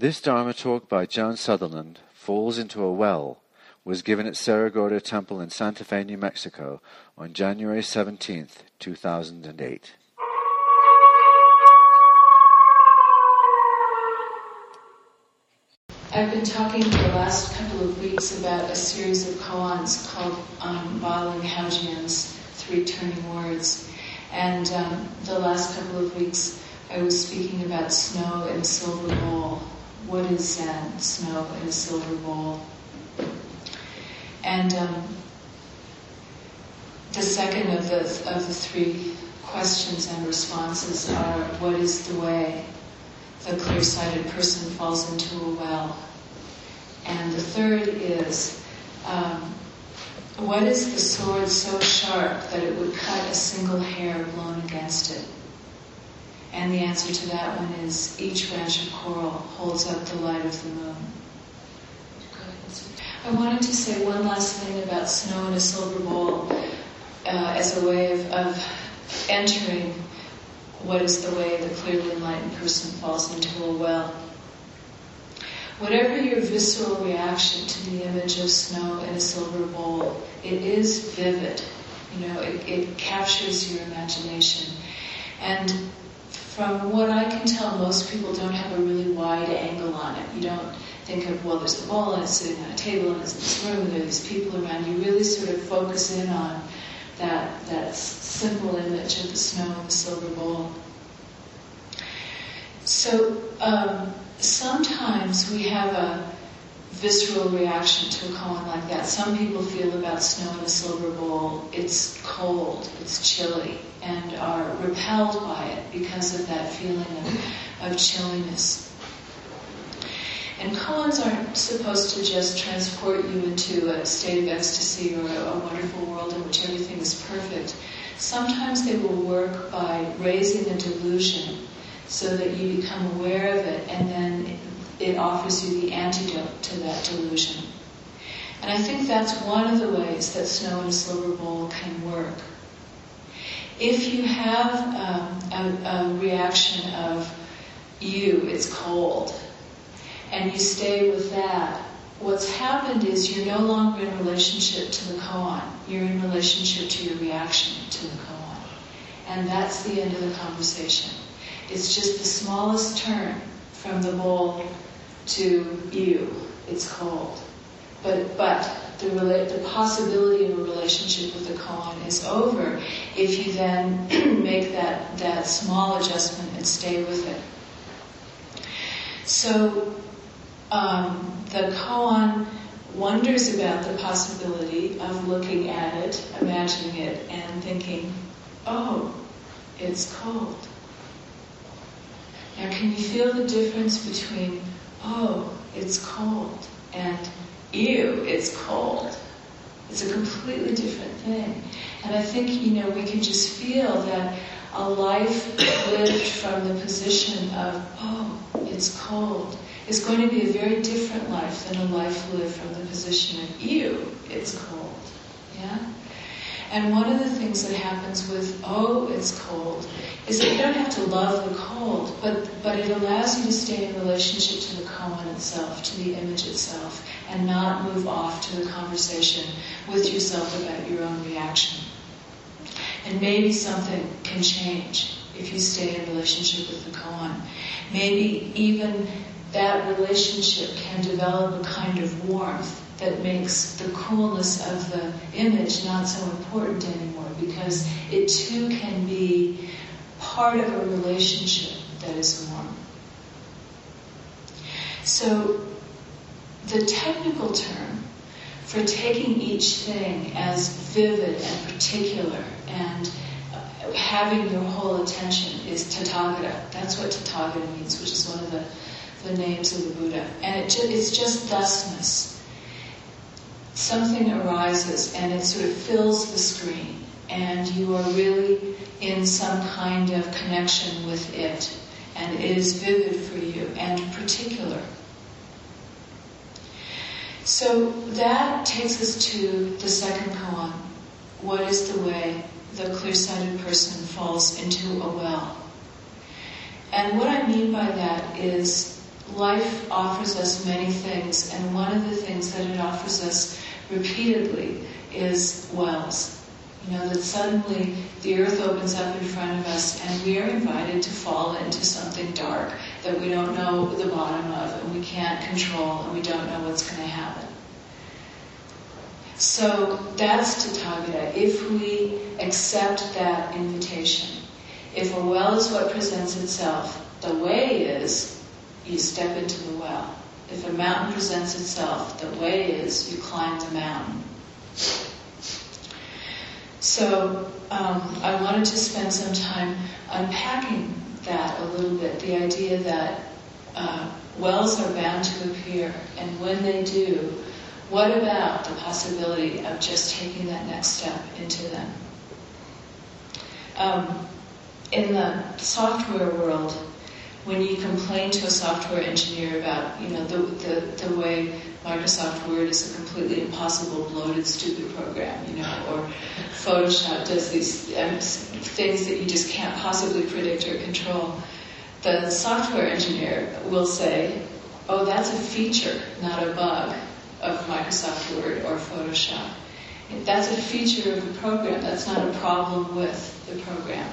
This Dharma talk by Joan Sutherland, Falls into a Well, was given at Cerro Gordo Temple in Santa Fe, New Mexico on January 17, 2008. I've been talking for the last couple of weeks about a series of koans called um, Baling Three Turning Words. And um, the last couple of weeks I was speaking about snow and silver bowl. What is Zen? Snow in a silver bowl. And um, the second of the, of the three questions and responses are what is the way? the clear-sighted person falls into a well. And the third is, um, what is the sword so sharp that it would cut a single hair blown against it? And the answer to that one is each branch of coral holds up the light of the moon. I wanted to say one last thing about snow in a silver bowl uh, as a way of, of entering what is the way the clearly enlightened person falls into a well. Whatever your visceral reaction to the image of snow in a silver bowl, it is vivid. You know, it, it captures your imagination. And from what I can tell, most people don't have a really wide angle on it. You don't think of, well, there's the ball and it's sitting on a table and it's in this room and there are these people around. You really sort of focus in on that, that simple image of the snow and the silver bowl. So um, sometimes we have a visceral reaction to a koan like that. Some people feel about snow in a silver bowl, it's cold, it's chilly, and are repelled by it because of that feeling of, of chilliness. And koans aren't supposed to just transport you into a state of ecstasy or a, a wonderful world in which everything is perfect. Sometimes they will work by raising a delusion so that you become aware of it and then it offers you the antidote to that delusion. And I think that's one of the ways that snow in a silver bowl can work. If you have um, a, a reaction of you, it's cold, and you stay with that, what's happened is you're no longer in relationship to the koan. You're in relationship to your reaction to the koan. And that's the end of the conversation. It's just the smallest turn from the bowl to you. It's cold. But, but the, rela- the possibility of a relationship with the koan is over if you then make that, that small adjustment and stay with it. So um, the koan wonders about the possibility of looking at it, imagining it, and thinking, oh, it's cold. Now, can you feel the difference between, oh, it's cold, and ew, it's cold? It's a completely different thing. And I think, you know, we can just feel that a life lived from the position of, oh, it's cold, is going to be a very different life than a life lived from the position of, ew, it's cold. Yeah? And one of the things that happens with, oh, it's cold, is that you don't have to love the cold, but, but it allows you to stay in relationship to the koan itself, to the image itself, and not move off to the conversation with yourself about your own reaction. And maybe something can change if you stay in relationship with the koan. Maybe even that relationship can develop a kind of warmth that makes the coolness of the image not so important anymore because it too can be part of a relationship that is warm. So the technical term for taking each thing as vivid and particular and uh, having your whole attention is tathagata. That's what tathagata means, which is one of the, the names of the Buddha. And it ju- it's just thusness something arises and it sort of fills the screen and you are really in some kind of connection with it and it is vivid for you and particular. So that takes us to the second koan. What is the way the clear-sighted person falls into a well? And what I mean by that is life offers us many things, and one of the things that it offers us repeatedly is wells. You know, that suddenly the earth opens up in front of us and we are invited to fall into something dark that we don't know the bottom of and we can't control and we don't know what's going to happen. So that's Tathagata. If we accept that invitation, if a well is what presents itself, the way is you step into the well. If a mountain presents itself, the way is you climb the mountain. So um, I wanted to spend some time unpacking that a little bit. The idea that uh, wells are bound to appear, and when they do, what about the possibility of just taking that next step into them? Um, in the software world, when you complain to a software engineer about, you know, the, the, the way Microsoft Word is a completely impossible, bloated, stupid program, you know, or Photoshop does these um, things that you just can't possibly predict or control, the software engineer will say, oh, that's a feature, not a bug of Microsoft Word or Photoshop. That's a feature of the program. That's not a problem with the program.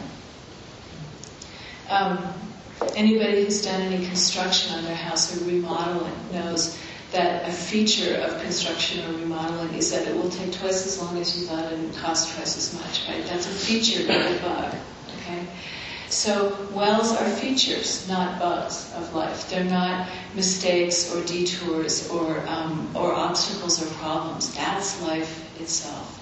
Um, anybody who's done any construction on their house or remodeling knows that a feature of construction or remodeling is that it will take twice as long as you thought and cost twice as much, right? That's a feature, not a bug, okay? So wells are features, not bugs of life. They're not mistakes or detours or, um, or obstacles or problems. That's life itself.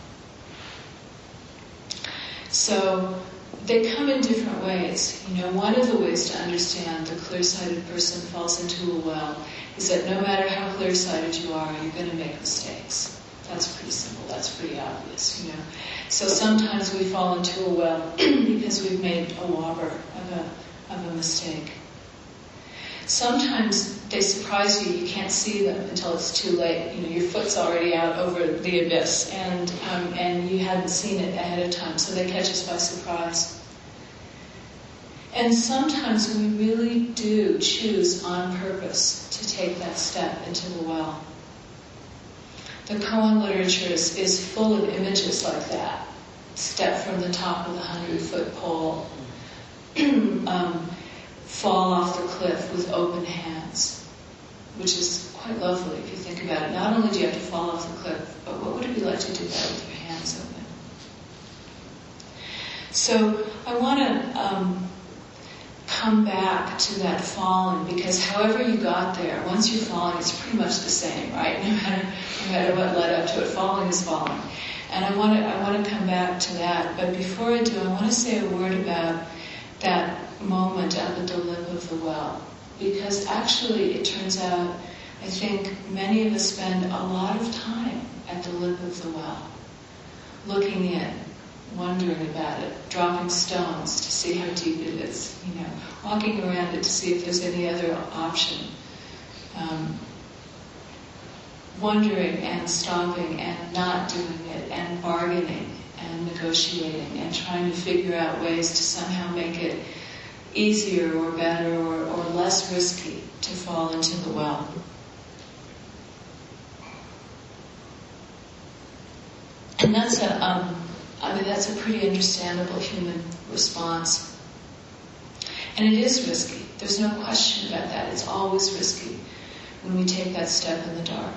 So they come in different ways. You know, one of the ways to understand the clear-sighted person falls into a well is that no matter how clear-sighted you are, you're going to make mistakes. That's pretty simple. That's pretty obvious, you know. So sometimes we fall into a well because we've made a whopper of a, of a mistake. Sometimes they surprise you. You can't see them until it's too late. You know, your foot's already out over the abyss, and um, and you hadn't seen it ahead of time, so they catch us by surprise. And sometimes we really do choose on purpose to take that step into the well. The koan literature is, is full of images like that. Step from the top of the hundred foot pole, um, fall off the cliff with open hands, which is quite lovely if you think about it. Not only do you have to fall off the cliff, but what would it be like to do that with your hands open? So I want to um, come back to that falling because however you got there, once you're falling, it's pretty much the same, right? No matter, no matter what led up to it, falling is falling. And I want to, I want to come back to that. But before I do, I want to say a word about that moment at the lip of the well. Because actually, it turns out, I think many of us spend a lot of time at the lip of the well, looking in, wondering about it, dropping stones to see how deep it is, you know, walking around it to see if there's any other option. Um, wondering and stopping and not doing it and bargaining and negotiating and trying to figure out ways to somehow make it easier or better or, or less risky to fall into the well. And that's a, um, I mean, that's a pretty understandable human response. And it is risky. There's no question about that. It's always risky when we take that step in the dark.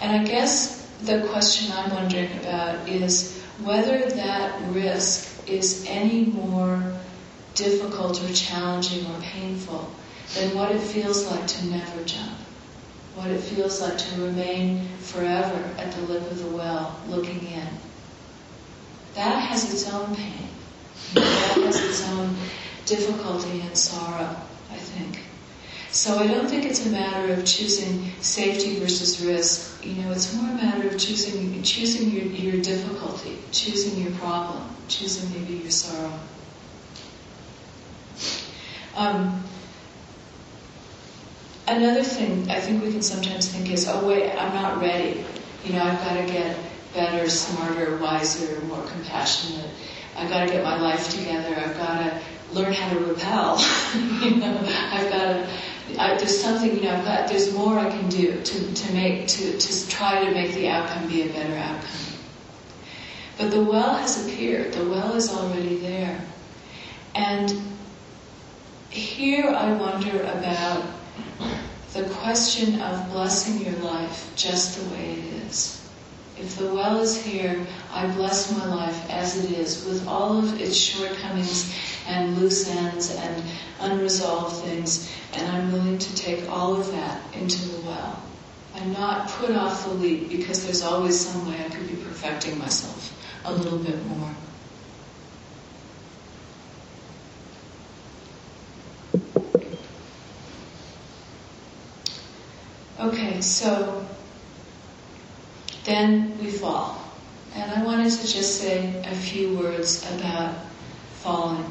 And I guess the question I'm wondering about is whether that risk is any more difficult or challenging or painful than what it feels like to never jump. What it feels like to remain forever at the lip of the well, looking in that has its own pain. That has its own difficulty and sorrow, I think. So I don't think it's a matter of choosing safety versus risk. You know, it's more a matter of choosing choosing your, your difficulty, choosing your problem, choosing maybe your sorrow. Um, another thing I think we can sometimes think is, oh wait, I'm not ready. You know, I've got to get better, smarter, wiser, more compassionate. I've got to get my life together. I've got to learn how to repel. you know, I've got to I, there's something, you know, I've got, there's more I can do to, to make, to, to try to make the outcome be a better outcome. But the well has appeared. The well is already there. And here I wonder about the question of blessing your life just the way it is. If the well is here, I bless my life as it is, with all of its shortcomings and loose ends and unresolved things, and I'm willing to take all of that into the well. I'm not put off the leap because there's always some way I could be perfecting myself a little bit more. So then we fall. And I wanted to just say a few words about falling.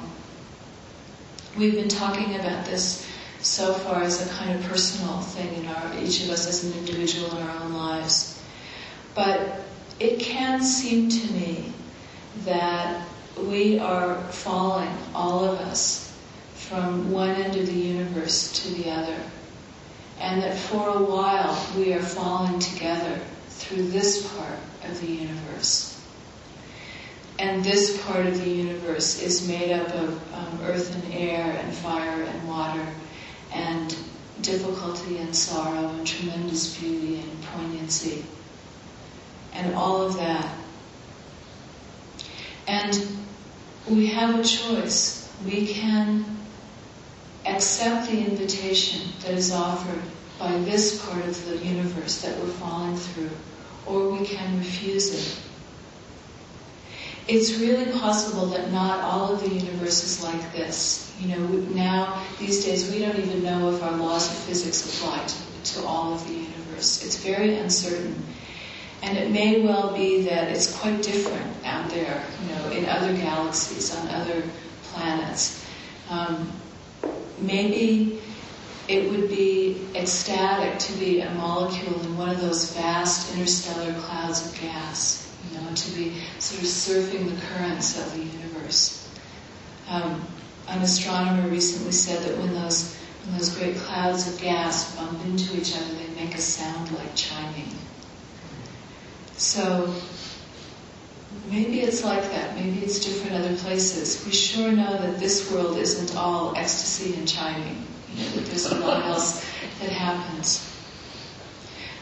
We've been talking about this so far as a kind of personal thing in our, each of us as an individual in our own lives. But it can seem to me that we are falling, all of us, from one end of the universe to the other. And that for a while we are falling together through this part of the universe. And this part of the universe is made up of um, earth and air and fire and water and difficulty and sorrow and tremendous beauty and poignancy and all of that. And we have a choice. We can accept the invitation that is offered by this part of the universe that we're falling through or we can refuse it. It's really possible that not all of the universe is like this. You know, now, these days, we don't even know if our laws of physics apply to, to all of the universe. It's very uncertain. And it may well be that it's quite different out there, you know, in other galaxies, on other planets. Um, maybe it would be ecstatic to be a molecule in one of those vast interstellar clouds of gas, you know, to be sort of surfing the currents of the universe. Um, an astronomer recently said that when those when those great clouds of gas bump into each other, they make a sound like chiming. So maybe it's like that. Maybe it's different other places. We sure know that this world isn't all ecstasy and chiming you know, that there's a lot else that happens.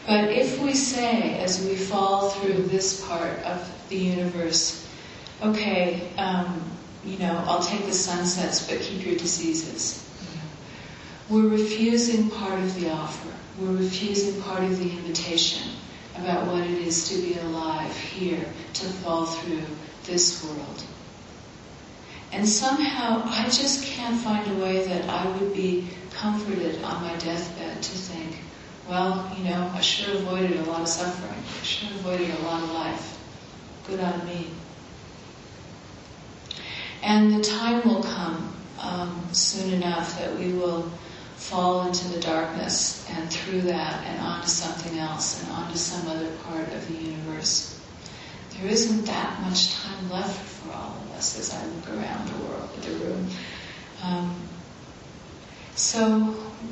But if we say, as we fall through this part of the universe, okay, um, you know, I'll take the sunsets, but keep your diseases. We're refusing part of the offer. We're refusing part of the invitation about what it is to be alive here, to fall through this world. And somehow I just can't find a way that I would be comforted on my deathbed to think, well, you know, I sure avoided a lot of suffering. I sure avoided a lot of life. Good on me. And the time will come um, soon enough that we will fall into the darkness and through that and onto something else and onto some other part of the universe. There isn't that much time left for all of us as I look around the world, the room. Um, so,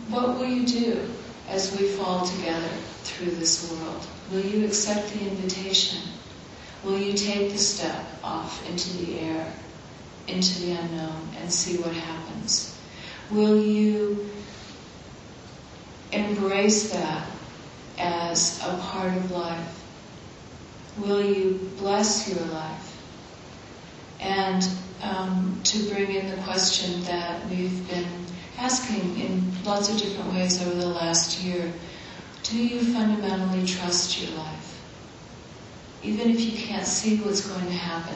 what will you do as we fall together through this world? Will you accept the invitation? Will you take the step off into the air, into the unknown, and see what happens? Will you embrace that as a part of life? Will you bless your life? And um, to bring in the question that we've been asking in lots of different ways over the last year, do you fundamentally trust your life? Even if you can't see what's going to happen,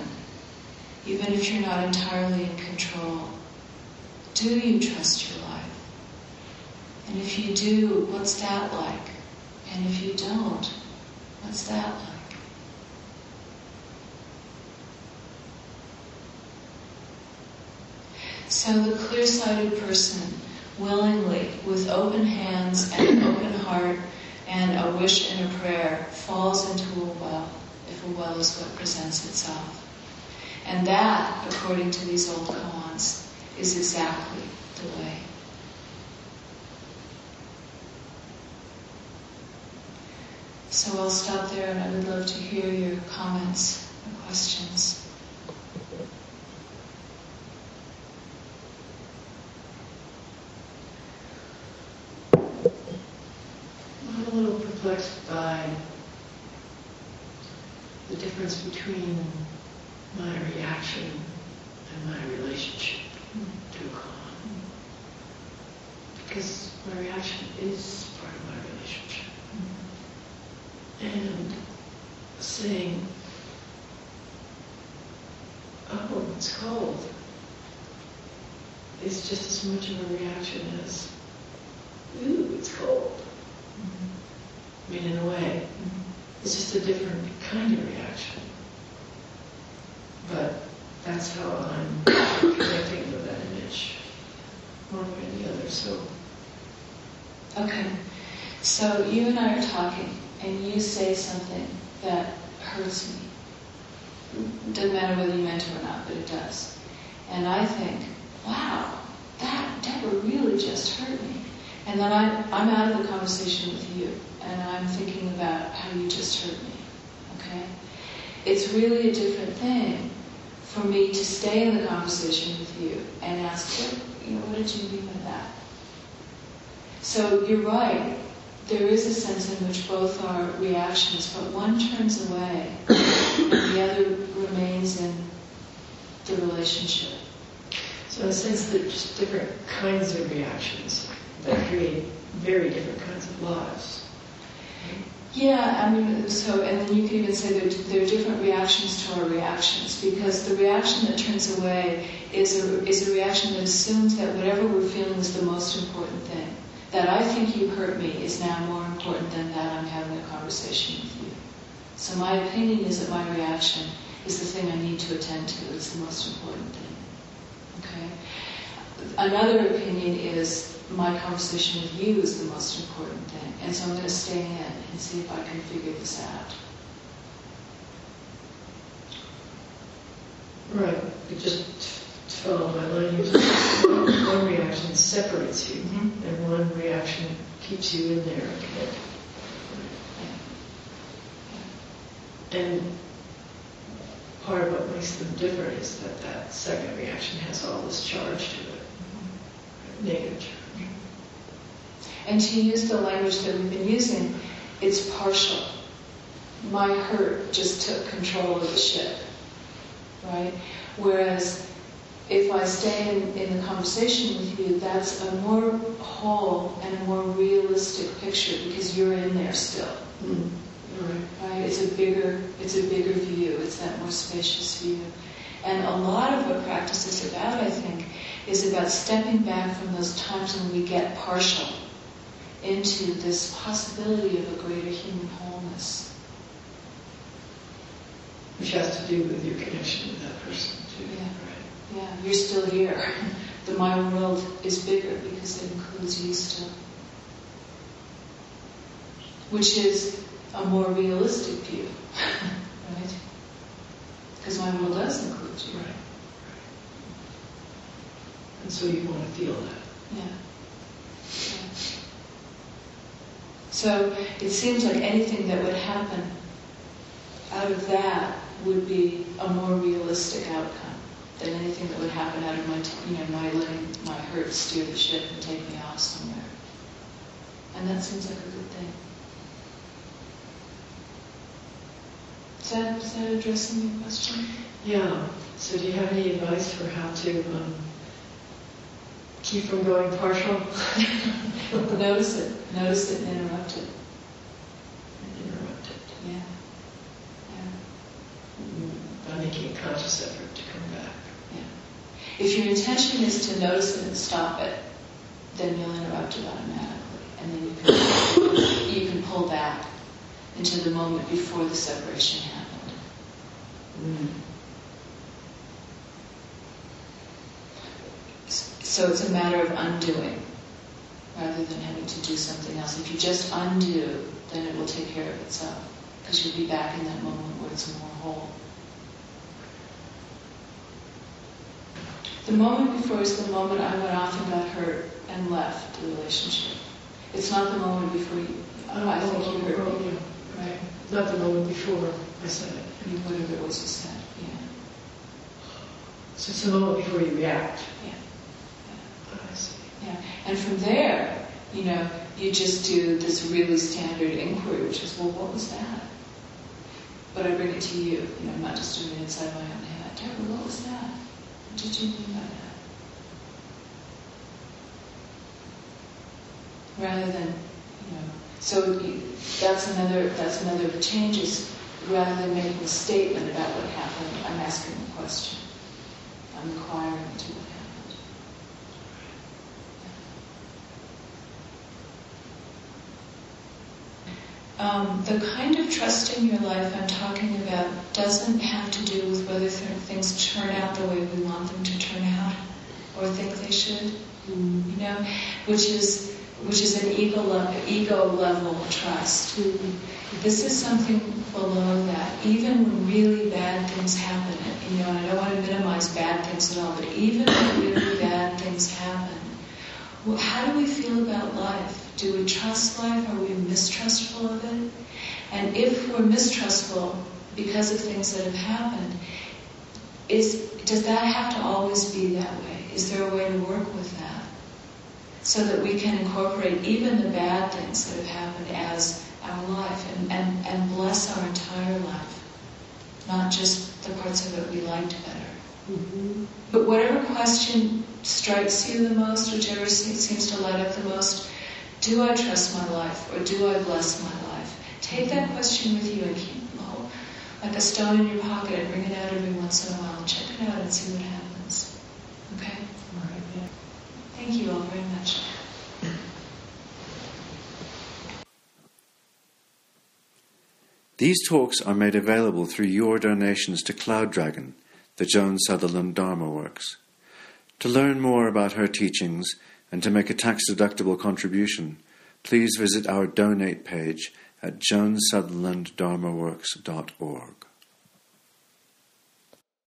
even if you're not entirely in control, do you trust your life? And if you do, what's that like? And if you don't, what's that like? So the clear-sighted person willingly, with open hands and an open heart and a wish and a prayer, falls into a well, if a well is what presents itself. And that, according to these old koans, is exactly the way. So I'll stop there and I would love to hear your comments and questions. I'm a little perplexed by the difference between my reaction and my relationship to a koan. Because my reaction is part of my relationship. And saying, oh, it's cold, is just much of a reaction as, ooh, it's cold. Mm-hmm. I mean, in a way, mm-hmm. it's just a different kind of reaction. But that's how I'm connecting with that image, one way or the other. So, Okay. So you and I are talking, and you say something that hurts me. Doesn't matter whether you meant to or not, but it does. And I think, wow, Deborah really just hurt me. And then I, I'm out of the conversation with you, and I'm thinking about how you just hurt me. Okay? It's really a different thing for me to stay in the conversation with you and ask, what, you know, what did you mean by that? So you're right. There is a sense in which both are reactions, but one turns away the other remains in the relationship. So in a sense, they're just different kinds of reactions that create very different kinds of lives. Yeah, I mean, so, and then you could even say that there are different reactions to our reactions because the reaction that turns away is a, is a reaction that assumes that whatever we're feeling is the most important thing. That I think you hurt me is now more important than that I'm having a conversation with you. So my opinion is that my reaction is the thing I need to attend to, it's the most important thing. Another opinion is my conversation with you is the most important thing. And so I'm going to stay in and see if I can figure this out. Right. It just to follow my line, you one reaction separates you, Mhm. and one reaction keeps you in there. And part of what makes them different is that that second reaction has all this charge to it, negative charge. And to use the language that we've been using, it's partial. My hurt just took control of the ship, right? Whereas if I stay in, in the conversation with you, that's a more whole and a more realistic picture because you're in there still, Mm. Right. right? It's a bigger, it's a bigger view. It's that more spacious view. And a lot of what practice is about, I think, is about stepping back from those times when we get partial into this possibility of a greater human wholeness. Which has to do with your connection with that person too. Yeah. Right. Yeah, you're still here. The my world is bigger because it includes you still. Which is a more realistic view, right? Because my world does include you. Right. And so you want to feel that. Yeah. Yeah. So it seems like anything that would happen out of that would be a more realistic outcome than anything that would happen out of my, t- you know, my letting my hurt steer the ship and take me off somewhere. And that seems like a good thing. Is that, is that addressing your question? Yeah. So do you have any advice for how to um, keep from going partial? Notice it. Notice it and interrupt it. Interrupt it. Yeah. Yeah. By making a conscious effort to come back. Yeah. If your intention is to notice it and stop it, then you'll interrupt it automatically, and then you can you can pull back into the moment before the separation happened. Mm. S- So it's a matter of undoing rather than having to do something else. If you just undo, then it will take care of itself because you'll be back in that moment where it's more whole. The moment before is the moment I went off and got hurt and left the relationship. It's not the moment before you, Oh, I think you hurt me. Oh, right. Not the moment before I said it. You whatever it was you said. Yeah. So it's the moment before you react. Yeah. Yeah. And from there, you know, you just do this really standard inquiry, which is, well, what was that? But I bring it to you, you know, I'm not just doing it inside my own head. Deborah, what was that? What did you mean by that? Rather than, you know, so that's another that's another change is rather than making a statement about what happened, I'm asking a question. I'm inquiring into what happened. Um, the kind of trust in your life I'm talking about doesn't have to do with whether th- things turn out the way we want them to turn out or think they should. You know, which is which is an ego level, ego level trust. This is something below that. Even when really bad things happen, you know, and I don't want to minimize bad things at all, but even when really bad things happen, well, how do we feel about life? Do we trust life? Are we mistrustful of it? And if we're mistrustful because of things that have happened, is does that have to always be that way? Is there a way to work with that? So that we can incorporate even the bad things that have happened as our life and, and, and bless our entire life, not just the parts of it we liked better. Mm-hmm. But whatever question strikes you the most, whichever seems to light up the most, do I trust my life or do I bless my life? Take that question with you and keep oh, like a stone in your pocket and bring it out every once in a while check it out and see what happens. Okay? All right, yeah. Thank you all very much. These talks are made available through your donations to Cloud Dragon, the Joan Sutherland Dharma Works. To learn more about her teachings and to make a tax deductible contribution, please visit our donate page at joansutherlanddharmaworks.org.